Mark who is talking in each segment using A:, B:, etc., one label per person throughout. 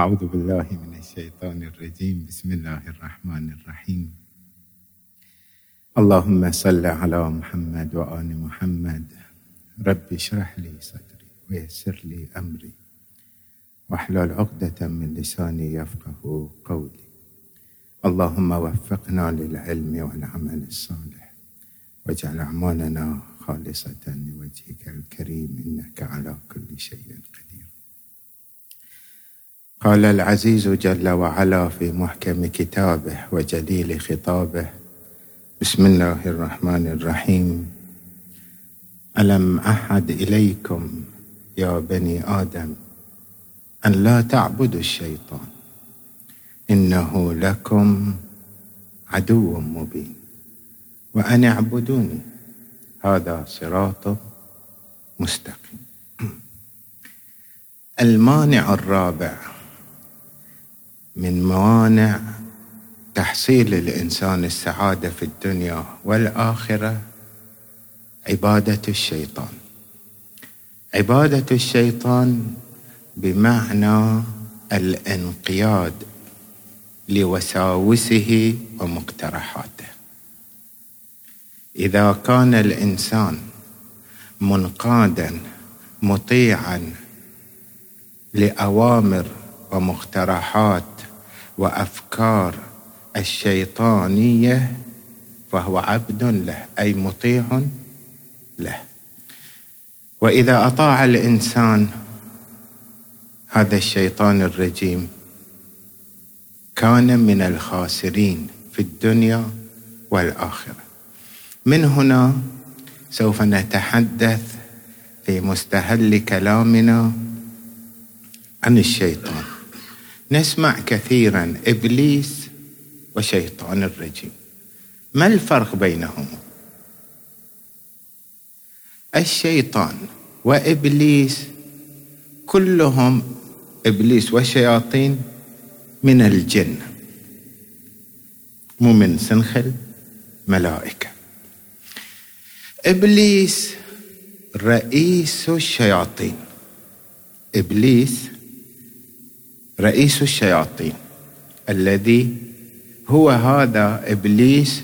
A: أعوذ بالله من الشيطان الرجيم. بسم الله الرحمن الرحيم. اللهم صل على محمد وآل محمد. رب اشرح لي صدري ويسر لي أمري. واحلل عقدة من لساني يفقه قولي. اللهم وفقنا للعلم والعمل الصالح. واجعل أعمالنا خالصة لوجهك الكريم إنك على كل شيء قدير. قال العزيز جل وعلا في محكم كتابه وجليل خطابه. بسم الله الرحمن الرحيم. ألم أحد إليكم يا بني آدم أن لا تعبدوا الشيطان؟ إنه لكم عدو مبين. وأن اعبدوني هذا صراط مستقيم. المانع الرابع من موانع تحصيل الإنسان السعادة في الدنيا والآخرة عبادة الشيطان. عبادة الشيطان بمعنى الانقياد لوساوسه ومقترحاته. إذا كان الإنسان منقادا مطيعا لأوامر ومقترحات وأفكار الشيطانية فهو عبد له أي مطيع له. وإذا أطاع الإنسان هذا الشيطان الرجيم كان من الخاسرين في الدنيا والآخرة. من هنا سوف نتحدث في مستهل كلامنا عن الشيطان. نسمع كثيرا إبليس وشيطان الرجيم. ما الفرق بينهما الشيطان وإبليس كلهم إبليس والشياطين من الجن. مو من سنخل ملائكة. إبليس رئيس الشياطين. إبليس رئيس الشياطين الذي هو هذا إبليس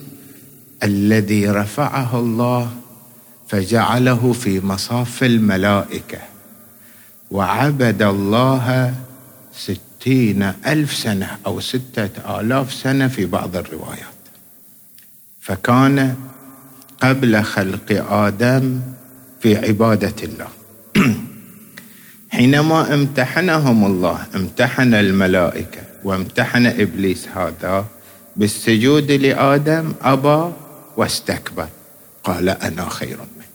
A: الذي رفعه الله فجعله في مصاف الملائكة وعبد الله ستين ألف سنة أو ستة آلاف سنة في بعض الروايات. فكان قبل خلق آدم في عبادة الله. حينما امتحنهم الله امتحن الملائكة وامتحن إبليس هذا بالسجود لآدم أبى واستكبر. قال أنا خير منه.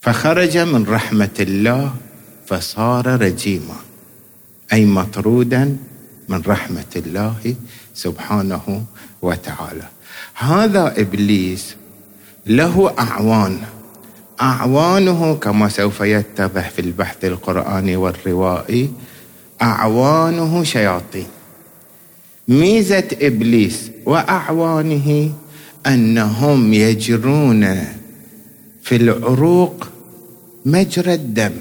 A: فخرج من رحمة الله فصار رجيما أي مطرودا من رحمة الله سبحانه وتعالى. هذا إبليس له أعوان أعوانه كما سوف يتضح في البحث القراني والروائي. أعوانه شياطين. ميزة إبليس وأعوانه أنهم يجرون في العروق مجرى الدم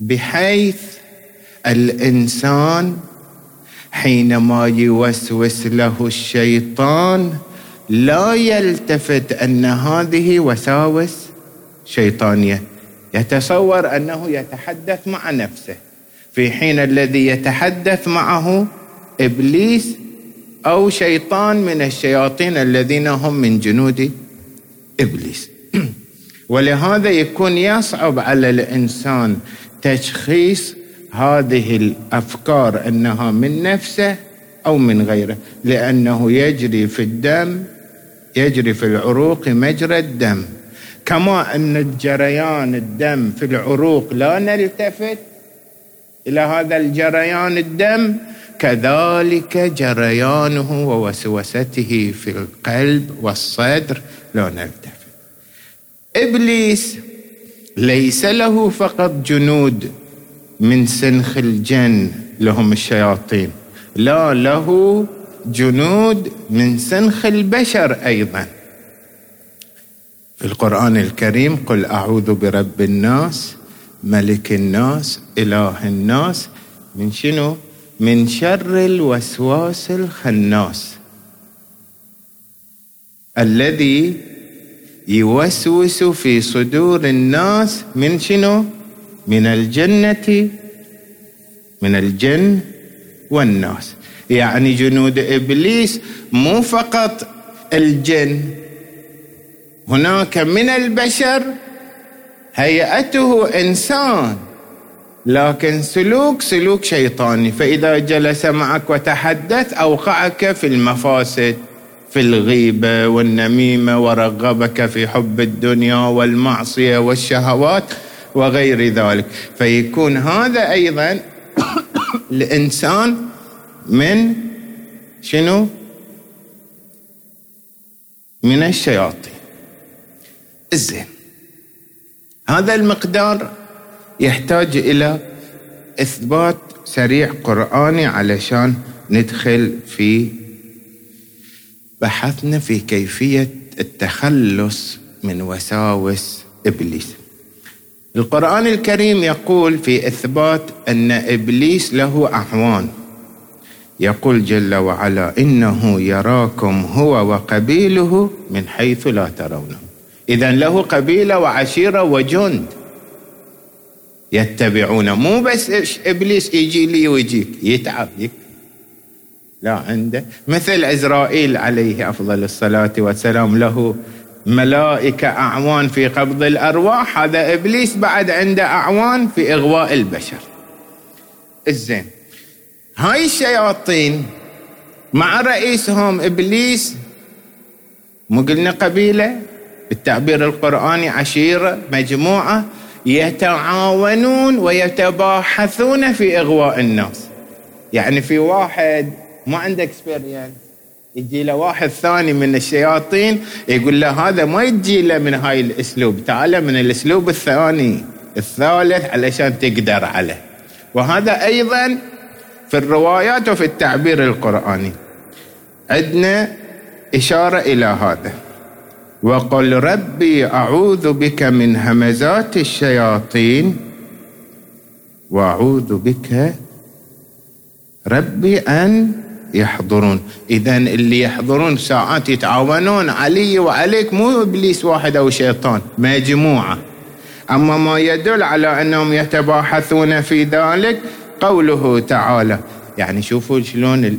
A: بحيث الإنسان حينما يوسوس له الشيطان لا يلتفت أن هذه وساوس شيطانية. يتصور أنه يتحدث مع نفسه. في حين الذي يتحدث معه إبليس أو شيطان من الشياطين الذين هم من جنود إبليس. ولهذا يكون يصعب على الإنسان تشخيص هذه الأفكار أنها من نفسه أو من غيره لأنه يجري في الدم يجري في العروق مجرى الدم. كما أن جريان الدم في العروق لا نلتفت إلى هذا الجريان الدم كذلك جريانه ووسوسته في القلب والصدر لا نلتفت. إبليس ليس له فقط جنود من سنخ الجن لهم الشياطين لا له جنود من سنخ البشر أيضا. في القرآن الكريم قل أعوذ برب الناس ملك الناس إله الناس من شنو؟ من شر الوسواس الخناس الذي يوسوس في صدور الناس من شنو؟ من الجنة من الجن والناس يعني جنود إبليس مو فقط الجن هناك من البشر هيئته إنسان لكن سلوك سلوك شيطاني. فإذا جلس معك وتحدث أوقعك في المفاسد في الغيبة والنميمة ورغبك في حب الدنيا والمعصية والشهوات وغير ذلك. فيكون هذا أيضا الإنسان من شنو؟ من الشياطين. الزين. هذا المقدار يحتاج إلى إثبات سريع قرآني علشان ندخل في بحثنا في كيفية التخلص من وساوس إبليس. القرآن الكريم يقول في إثبات أن إبليس له اعوان يقول جل وعلا إنه يراكم هو وقبيله من حيث لا ترونه. اذا له قبيلة وعشيرة وجند. يتبعونه مو بس إبليس يجي لي ويجيك يتعب لا عنده. مثل عزرائيل عليه أفضل الصلاة والسلام له ملائكة أعوان في قبض الأرواح. هذا إبليس بعد عنده أعوان في إغواء البشر. الزين هاي الشياطين مع رئيسهم إبليس مو قلنا قبيلة بالتعبير القرآني عشيره مجموعة يتعاونون ويتباحثون في إغواء الناس. يعني في واحد ما عنده اكسبيرينس يجي له واحد ثاني من الشياطين يقول له هذا ما يجي له من هاي الأسلوب تعال من الأسلوب الثاني الثالث علشان تقدر عليه. وهذا أيضا في الروايات وفي التعبير القرآني. عندنا إشارة إلى هذا. وقل ربي أعوذ بك من همزات الشياطين وأعوذ بك ربي أن يحضرون. اذا اللي يحضرون ساعات يتعاونون علي وعليك مو إبليس واحد أو شيطان مجموعة. أما ما يدل على أنهم يتباحثون في ذلك قوله تعالى. يعني شوفوا شلون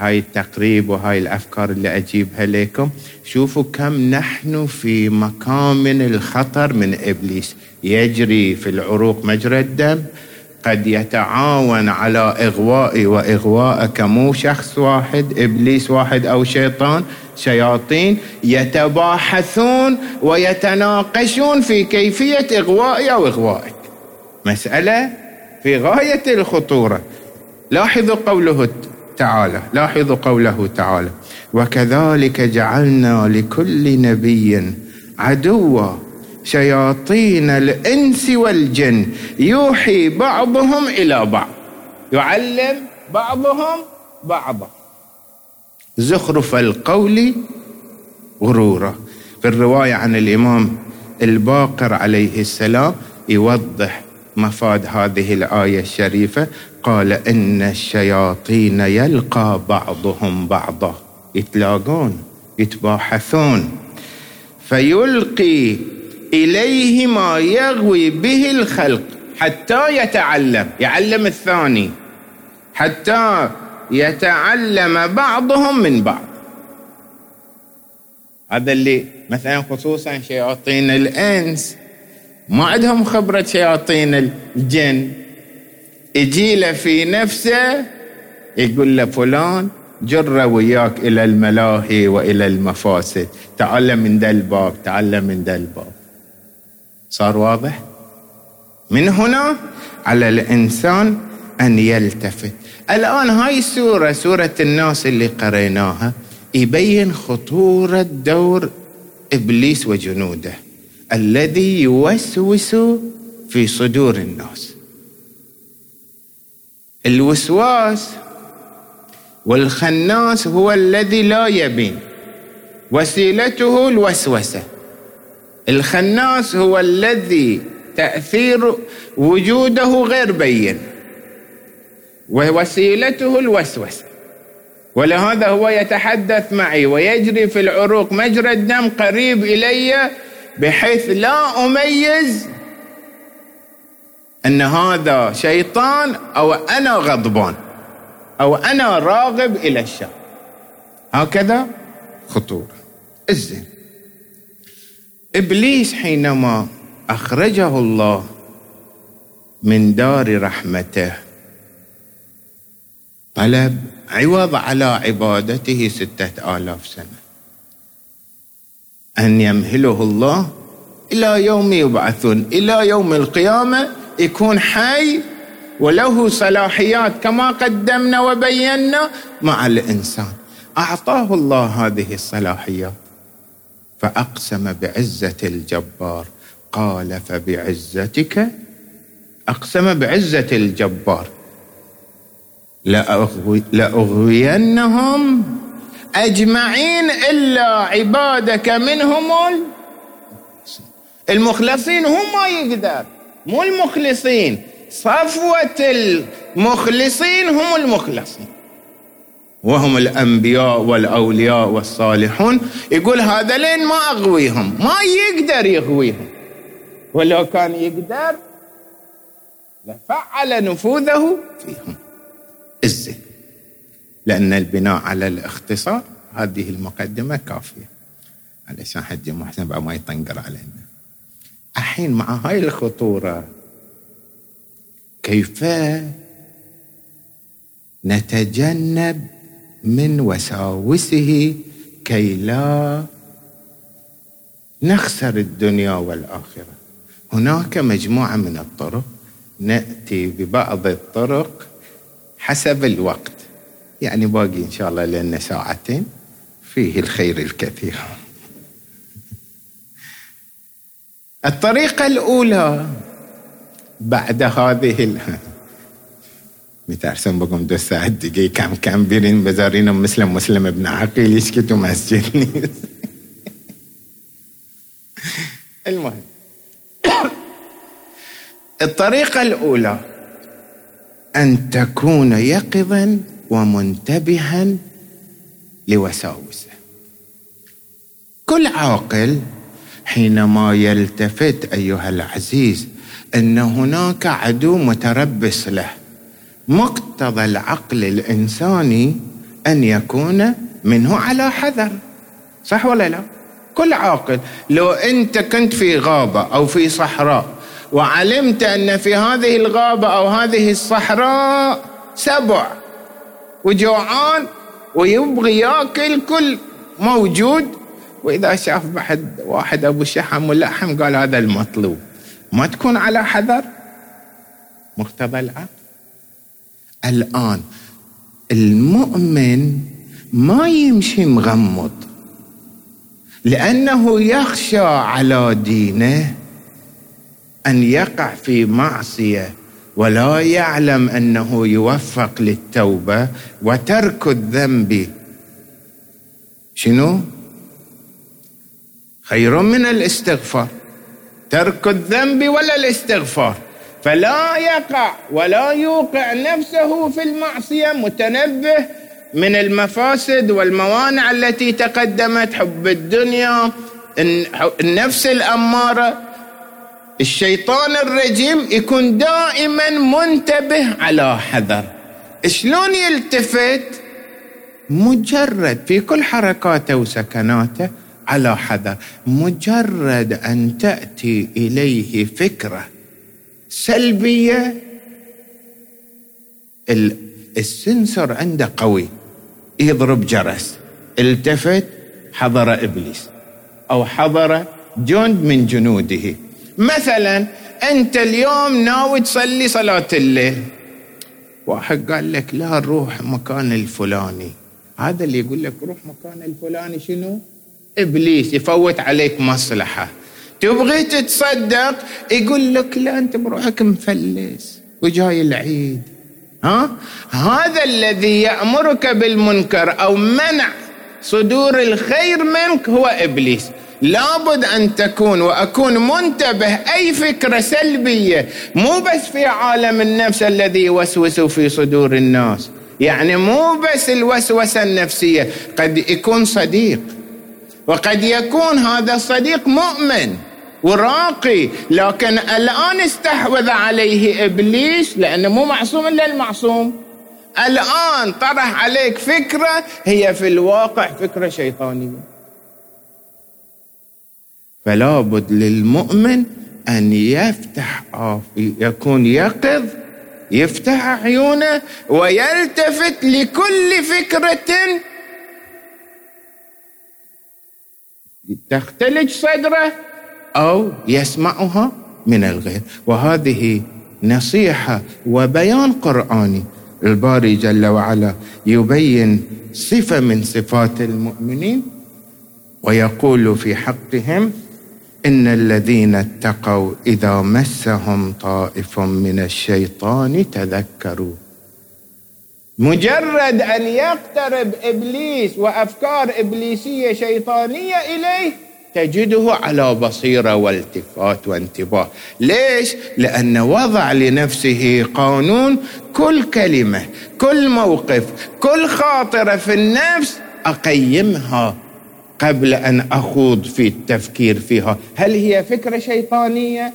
A: هاي التقريب وهاي الأفكار اللي أجيبها لكم. شوفوا كم نحن في مكامن الخطر من إبليس. يجري في العروق مجرى الدم قد يتعاون على إغوائي وإغوائك مو شخص واحد إبليس واحد أو شيطان شياطين يتباحثون ويتناقشون في كيفية إغوائي أو إغوائك. مسألة في غاية الخطورة. لاحظوا قوله تعالى. لاحظوا قوله تعالى. وكذلك جعلنا لكل نبي عدوا. شياطين الإنس والجن. يوحي بعضهم إلى بعض. يعلم بعضهم بعضا. زخرف القول غرورا. في الرواية عن الإمام الباقر عليه السلام يوضح مفاد هذه الآية الشريفة. قال إن الشياطين يلقى بعضهم بعضا. يتلاقون يتباحثون. فيلقي إليه ما يغوي به الخلق حتى يتعلم يعلم الثاني حتى يتعلم بعضهم من بعض. هذا اللي مثلا خصوصا شياطين الإنس. ما عندهم خبرة شياطين الجن. يجي في نفسه يقول له فلان جر وياك إلى الملاهي وإلى المفاسد تعلم من ذا الباب تعلم من ذا الباب. صار واضح؟ من هنا على الإنسان أن يلتفت. الآن هاي السوره سورة الناس اللي قريناها يبين خطورة دور إبليس وجنوده الذي يوسوس في صدور الناس. الوسواس والخناس هو الذي لا يبين وسيلته الوسوسة. الخناس هو الذي تأثير وجوده غير بين ووسيلته الوسوسة. ولهذا هو يتحدث معي ويجري في العروق مجرى الدم قريب إلي بحيث لا أميز أن هذا شيطان أو أنا غضبان أو أنا راغب إلى الشر. هكذا خطورة. الزين. إبليس حينما أخرجه الله من دار رحمته طلب عوض على عبادته ستة آلاف سنة. أن يمهله الله إلى يوم يبعثون إلى يوم القيامة يكون حي وله صلاحيات كما قدمنا وبينا مع الإنسان. أعطاه الله هذه الصلاحيات. فأقسم بعزة الجبار. قال فبعزتك أقسم بعزة الجبار. لأغوينهم أجمعين إلا عبادك منهم المخلصين هم ما يقدر. مو المخلصين. صفوة المخلصين هم المخلصين. وهم الأنبياء والأولياء والصالحون. يقول هذا لين ما أغويهم. ما يقدر يغويهم. ولو كان يقدر لفعل نفوذه فيهم. الزين لأن البناء على الاختصار هذه المقدمة كافية. علشان حج محسن بعد ما يطنقر علينا. الحين مع هاي الخطورة كيف نتجنب من وساوسه كي لا نخسر الدنيا والآخرة؟ هناك مجموعة من الطرق. نأتي ببعض الطرق حسب الوقت. يعني باقي إن شاء الله لنا ساعتين. فيه الخير الكثير. الطريقة الأولى بعد هذه. متعرسون بقوم دو ساعة دقيقة كم كم بيرين بزارين مسلم مسلم ابن عقيل يسكتوا مسجدني المهم الطريقة الأولى أن تكون يقظا ومنتبها لوساوسه كل عاقل حينما يلتفت أيها العزيز أن هناك عدو متربص له مقتضى العقل الإنساني أن يكون منه على حذر. صح ولا لا؟ كل عاقل لو أنت كنت في غابة أو في صحراء وعلمت أن في هذه الغابة أو هذه الصحراء سبع وجوعان ويبغي ياكل كل موجود وإذا شاف بعد واحد أبو شحم ولحم قال هذا المطلوب. ما تكون على حذر؟ مقتضى العقل. الآن المؤمن ما يمشي مغمض. لأنه يخشى على دينه أن يقع في معصية ولا يعلم أنه يوفق للتوبة وترك الذنب. شنو؟ خير من الاستغفار. ترك الذنب ولا الاستغفار. فلا يقع ولا يوقع نفسه في المعصية متنبه من المفاسد والموانع التي تقدمت حب الدنيا النفس الأمارة. الشيطان الرجيم يكون دائما منتبه على حذر. شلون يلتفت؟ مجرد في كل حركاته وسكناته. على حذر مجرد أن تأتي إليه فكرة سلبية السنسور عنده قوي يضرب جرس التفت حضر إبليس أو حضر جند من جنوده. مثلا أنت اليوم ناوي تصلي صلاة الليل واحد قال لك لا نروح مكان الفلاني. هذا اللي يقول لك روح مكان الفلاني شنو؟ إبليس يفوت عليك مصلحة. تبغي تتصدق؟ يقول لك لا أنت بروحك مفلس وجاي العيد. ها؟ هذا الذي يأمرك بالمنكر أو منع صدور الخير منك هو إبليس. لابد أن تكون وأكون منتبه. أي فكرة سلبية؟ مو بس في عالم النفس الذي يوسوس في صدور الناس. يعني مو بس الوسوسة النفسية قد يكون صديق. وقد يكون هذا الصديق مؤمن وراقي لكن الآن استحوذ عليه إبليس لأنه مو معصوم إلا المعصوم. الآن طرح عليك فكرة هي في الواقع فكرة شيطانية. فلا بد للمؤمن أن يفتح يكون يقظ يفتح عيونه ويلتفت لكل فكرة تختلج صدره أو يسمعها من الغير. وهذه نصيحة وبيان قرآني. الباري جل وعلا يبين صفة من صفات المؤمنين ويقول في حقهم إن الذين اتقوا إذا مسهم طائف من الشيطان تذكروا. مجرد أن يقترب إبليس وأفكار إبليسية شيطانية إليه تجده على بصيرة والتفات وانتباه. ليش؟ لأن وضع لنفسه قانون كل كلمة كل موقف كل خاطرة في النفس أقيمها قبل أن أخوض في التفكير فيها. هل هي فكرة شيطانية؟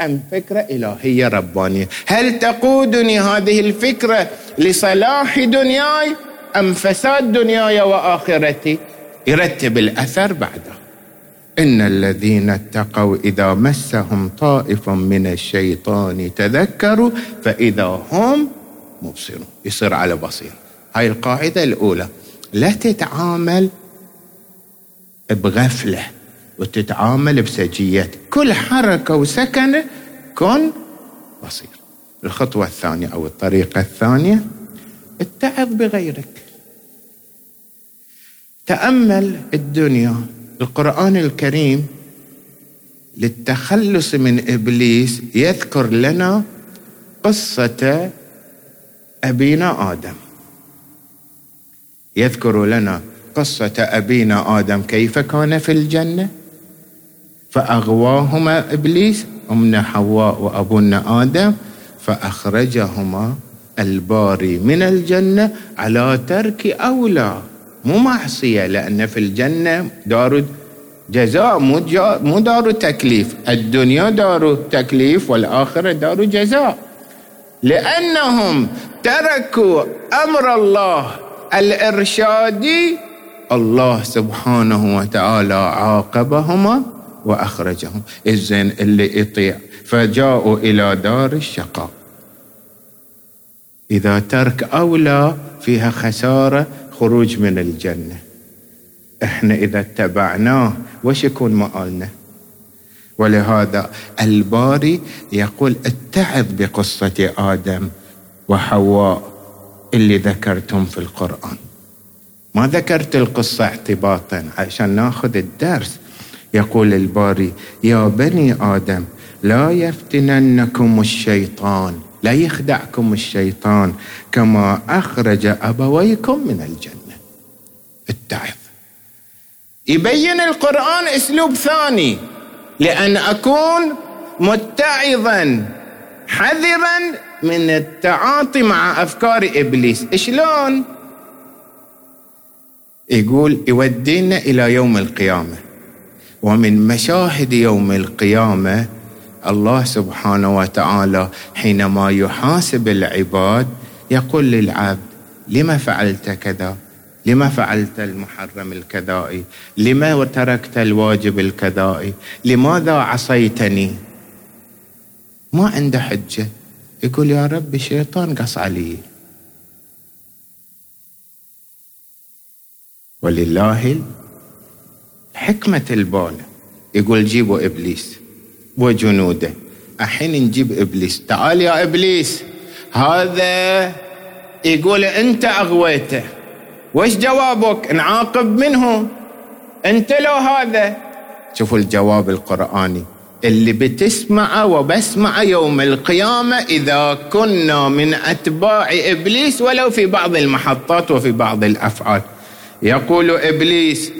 A: أم فكرة إلهية ربانية؟ هل تقودني هذه الفكرة لصلاح دنياي أم فساد دنياي وآخرتي؟ يرتب الأثر بعده إن الذين اتقوا إذا مسهم طائف من الشيطان تذكروا فإذا هم مبصرون. يصير على بصير. هاي القاعدة الأولى. لا تتعامل بغفلة. وتتعامل بسجية. كل حركة وسكنة كن بصير. الخطوة الثانية أو الطريقة الثانية اتعظ بغيرك. تأمل الدنيا. القرآن الكريم للتخلص من إبليس يذكر لنا قصة أبينا آدم. يذكر لنا قصة أبينا آدم كيف كان في الجنة؟ فأغواهما إبليس أمنا حواء وأبونا آدم فأخرجهما الباري من الجنة على ترك أولى. مو معصية لأن في الجنة دار جزاء مو, دار تكليف. الدنيا دار تكليف والآخرة دار جزاء. لأنهم تركوا أمر الله الإرشادي الله سبحانه وتعالى عاقبهما وأخرجهم. الزين اللي يطيع. فجاءوا إلى دار الشقاء. إذا ترك أولى فيها خسارة خروج من الجنة. إحنا إذا اتبعناه وش يكون مآلنا؟ ولهذا الباري يقول اتعظ بقصة آدم وحواء اللي ذكرتم في القرآن. ما ذكرت القصة اعتباطا عشان ناخذ الدرس. يقول الباري يا بني آدم لا يفتننكم الشيطان لا يخدعكم الشيطان كما أخرج أبويكم من الجنة. اتعظ. يبين القرآن أسلوب ثاني لأن أكون متعظا حذرا من التعاطي مع أفكار إبليس. شلون؟ يقول يودينا إلى يوم القيامة. ومن مشاهد يوم القيامة الله سبحانه وتعالى حينما يحاسب العباد يقول للعبد لما فعلت كذا؟ لما فعلت المحرم الكذائي؟ لما تركت الواجب الكذائي؟ لماذا عصيتني؟ ما عنده حجة. يقول يا رب الشيطان قص علي. ولله حكمة البال يقول جيبوا إبليس وجنوده. الحين نجيب إبليس. تعال يا إبليس. هذا يقول أنت أغويته. وش جوابك؟ نعاقب منه. أنت لو هذا. شوفوا الجواب القرآني. اللي بتسمعه وبسمعه يوم القيامة إذا كنا من أتباع إبليس ولو في بعض المحطات وفي بعض الأفعال. يقول إبليس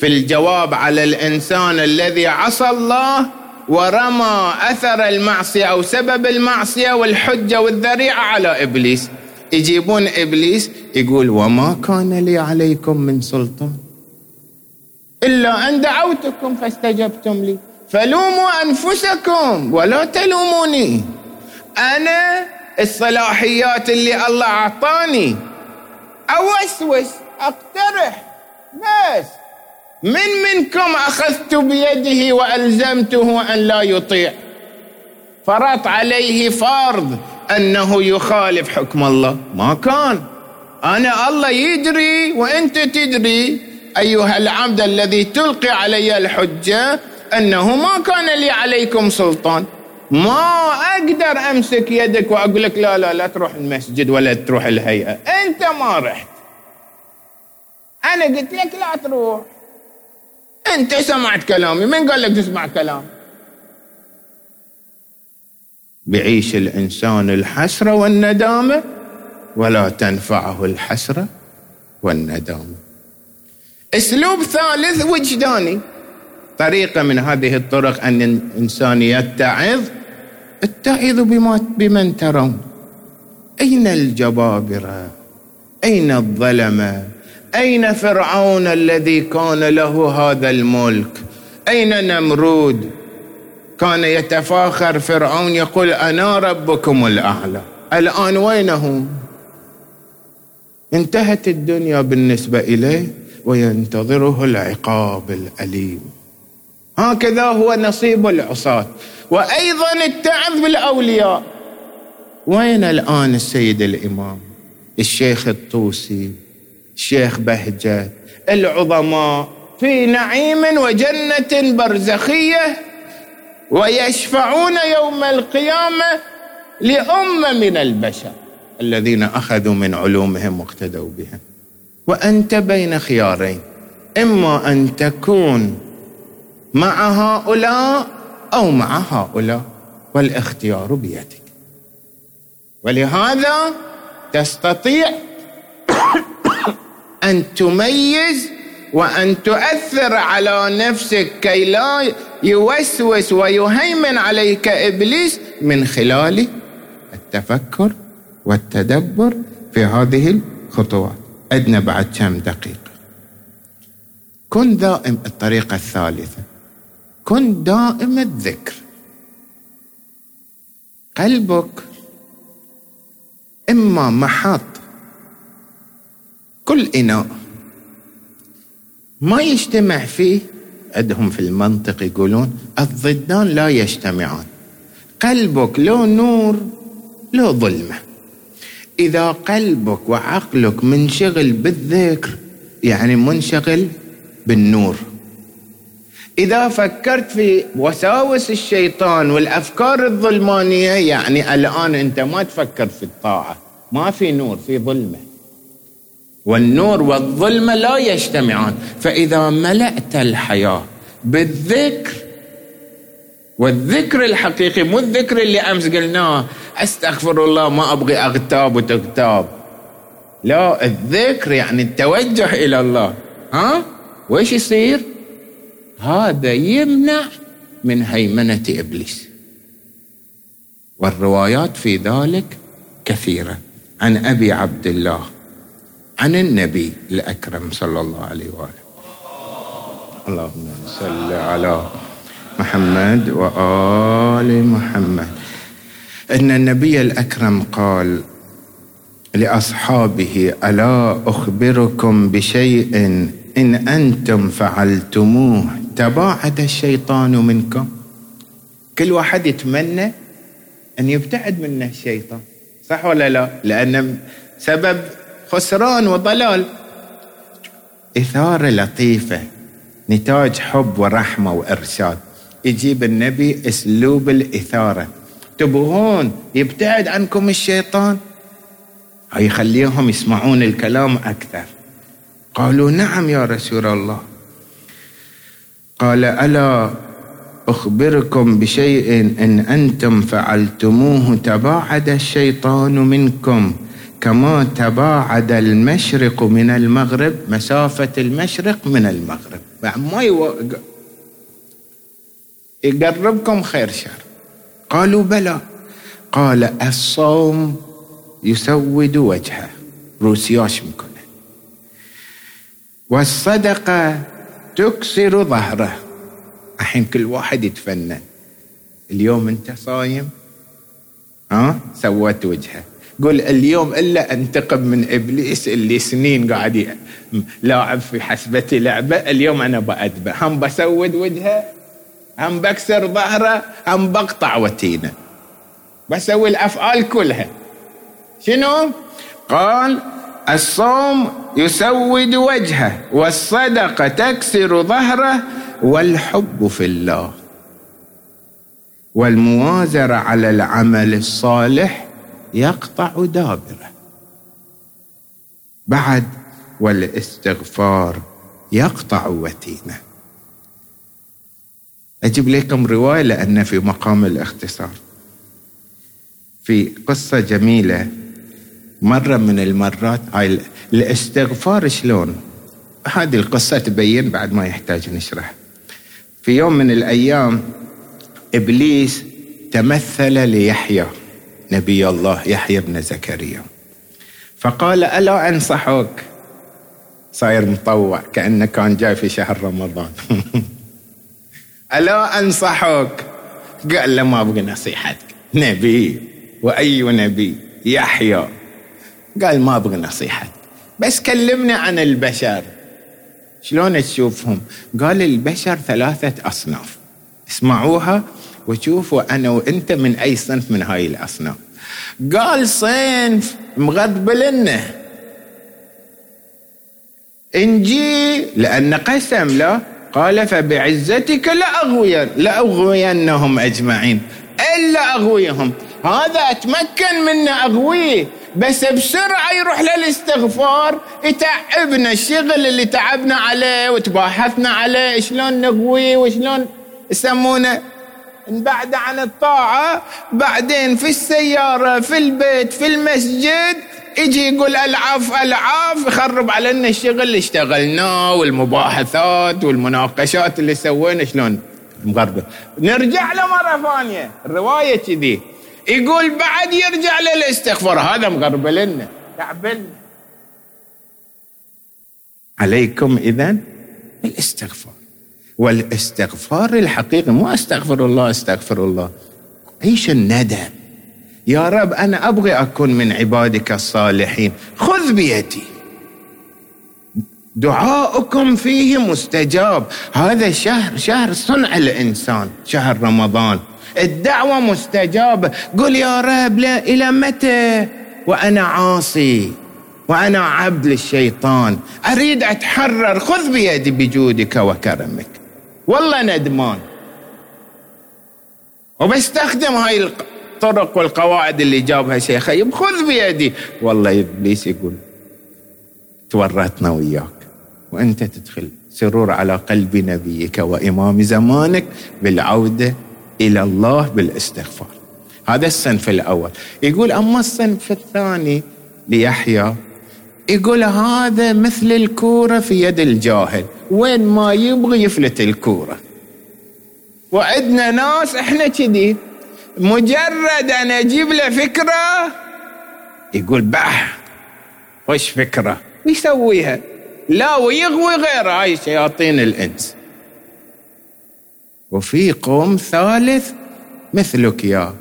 A: في الجواب على الإنسان الذي عصى الله ورمى أثر المعصية أو سبب المعصية والحجة والذريعة على إبليس. يجيبون إبليس يقول وما كان لي عليكم من سلطان إلا أن دعوتكم فاستجبتم لي. فلوموا أنفسكم ولا تلوموني. أنا الصلاحيات اللي الله أعطاني. أوسوس أقترح بس. من منكم أخذت بيده وألزمته أن لا يطيع. فرض عليه فرض أنه يخالف حكم الله. ما كان. أنا الله يدري وأنت تدري أيها العبد الذي تلقي علي الحجة أنه ما كان لي عليكم سلطان. ما أقدر أمسك يدك وأقول لك لا لا لا تروح المسجد ولا تروح الهيئة. أنت ما رحت. أنا قلت لك لا تروح. أنت سمعت كلامي؟ من قال لك تسمع كلام بعيش الإنسان الحسرة والندامة ولا تنفعه الحسرة والندامة. أسلوب ثالث وجداني. طريقة من هذه الطرق أن الإنسان يتعظ. اتعظوا بما بمن ترون. أين الجبابرة؟ أين الظلمة؟ أين فرعون الذي كان له هذا الملك؟ أين نمرود؟ كان يتفاخر فرعون يقول أنا ربكم الأعلى. الآن وينه؟ انتهت الدنيا بالنسبة إليه وينتظره العقاب الأليم. هكذا هو نصيب العصاة. وأيضا التعظ بالأولياء. وين الآن السيد الإمام؟ الشيخ الطوسي. الشيخ بهجة. العظماء في نعيم وجنة برزخية ويشفعون يوم القيامة لأمة من البشر الذين أخذوا من علومهم واقتدوا بها. وأنت بين خيارين إما أن تكون مع هؤلاء أو مع هؤلاء والاختيار بيدك. ولهذا تستطيع أن تميز وأن تؤثر على نفسك كي لا يوسوس ويهيمن عليك إبليس من خلال التفكر والتدبر في هذه الخطوات. عندنا بعد كم دقيقة. كن دائم الطريقة الثالثة. كن دائم الذكر. قلبك إما محط كل إناء ما يجتمع فيه عندهم في المنطق يقولون الضدان لا يجتمعان. قلبك له نور له ظلمة. إذا قلبك وعقلك منشغل بالذكر يعني منشغل بالنور. إذا فكرت في وساوس الشيطان والأفكار الظلمانية يعني الآن أنت ما تفكر في الطاعة ما في نور في ظلمة. والنور والظلمه لا يجتمعان. فإذا ملأت الحياة بالذكر والذكر الحقيقي مو الذكر اللي أمس قلناه أستغفر الله ما أبغي أغتاب وتغتاب. لا الذكر يعني التوجه إلى الله. ها؟ وإيش يصير؟ هذا يمنع من هيمنة إبليس. والروايات في ذلك كثيرة. عن أبي عبد الله. عن النبي الأكرم صلى الله عليه وآله. اللهم صل على محمد وآل محمد. إن النبي الأكرم قال لأصحابه ألا أخبركم بشيء إن أنتم فعلتموه تباعد الشيطان منكم؟ كل واحد يتمنى أن يبتعد منه الشيطان صح ولا لا؟ لأن سبب خسران وضلال. اثاره لطيفة نتاج حب ورحمة وإرشاد. يجيب النبي أسلوب الإثارة. تبغون يبتعد عنكم الشيطان؟ يخليهم يسمعون الكلام أكثر. قالوا نعم يا رسول الله. قال ألا أخبركم بشيء إن أنتم فعلتموه تباعد الشيطان منكم. كما تباعد المشرق من المغرب مسافة المشرق من المغرب. ما يقربكم خير شر. قالوا بلى. قال الصوم يسود وجهه. روسياش مكنه والصدقة تكسر ظهره. الحين كل واحد يتفنن. اليوم انت صايم ها؟ سوت وجهه. قل اليوم إلا أنتقم من إبليس اللي سنين قاعد لاعب في حسبتي لعبة. اليوم أنا بأدبه هم بسود وجهه هم بكسر ظهره هم بقطع وتينه. بسوي الأفعال كلها. شنو؟ قال الصوم يسود وجهه والصدقة تكسر ظهره والحب في الله. والموازرة على العمل الصالح يقطع دابره. بعد والاستغفار يقطع وتينه أجيب لكم رواية لأن في مقام الاختصار. في قصة جميلة. مرة من المرات هاي الاستغفار شلون؟ هذه القصة تبين بعد ما يحتاج نشرح. في يوم من الأيام إبليس تمثل ليحيى. نبي الله يحيى بن زكريا. فقال ألا أنصحك؟ صاير مطوع كأنه كان جاي في شهر رمضان. ألا أنصحك؟ قال له ما أبغى نصيحتك. نبي وأي نبي؟ يحيى. قال ما أبغى نصيحتك. بس كلمني عن البشر. شلون تشوفهم؟ قال البشر ثلاثة أصناف. اسمعوها وشوفوا أنا وأنت من أي صنف من هاي الأصناف. قال صنف مغضبلنا إنجي لأن قسم لا قال فبعزتك لأغوين لأغوينهم أجمعين. إلا أغويهم. هذا أتمكن منه أغويه بس بسرعة يروح للاستغفار يتعبنا الشغل اللي تعبنا عليه وتباحثنا عليه شلون نغويه وشلون يسمونه؟ بعد عن الطاعة بعدين في السيارة في البيت في المسجد يجي يقول العف العف يخرب علينا الشغل اللي اشتغلناه والمباحثات والمناقشات اللي سوينا شلون؟ مغربة نرجع له مرة ثانية. الرواية كذي. يقول بعد يرجع للاستغفار هذا مغربلنا تعبلنا. عليكم اذا الاستغفار. والاستغفار الحقيقي مو أستغفر الله أستغفر الله. عيش الندم. يا رب أنا أبغي أكون من عبادك الصالحين. خذ بيدي. دعاؤكم فيه مستجاب. هذا شهر شهر صنع الإنسان شهر رمضان. الدعوة مستجابة. قل يا رب لا إلى متى؟ وأنا عاصي. وأنا عبد للشيطان. أريد أتحرر. خذ بيدي بجودك وكرمك. والله ندمان وبستخدم هاي الطرق والقواعد اللي جابها شيخ ايوب خذ بيدي. والله إبليس يقول تورطنا وياك. وأنت تدخل سرور على قلب نبيك وإمام زمانك بالعودة إلى الله بالإستغفار. هذا الصنف الأول. يقول أما الصنف الثاني ليحيى يقول هذا مثل الكورة في يد الجاهل. وين ما يبغي يفلت الكورة. وعندنا ناس إحنا كذي. مجرد أن أجيب له فكرة يقول بح وش فكرة؟ يسويها. لا ويغوي غيره. هاي شياطين الإنس. وفي قوم ثالث مثلك يا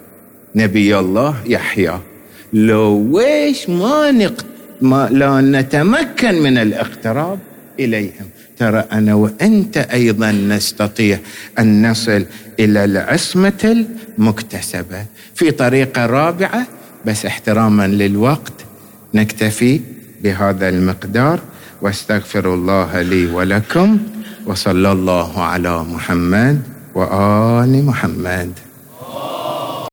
A: نبي الله يحيى. لو ويش ما نق ما لا نتمكن من الاقتراب إليهم. ترى أنا وأنت أيضا نستطيع أن نصل إلى العصمة المكتسبة. في طريقة رابعة بس احتراما للوقت نكتفي بهذا المقدار. واستغفر الله لي ولكم وصلى الله على محمد وآل محمد.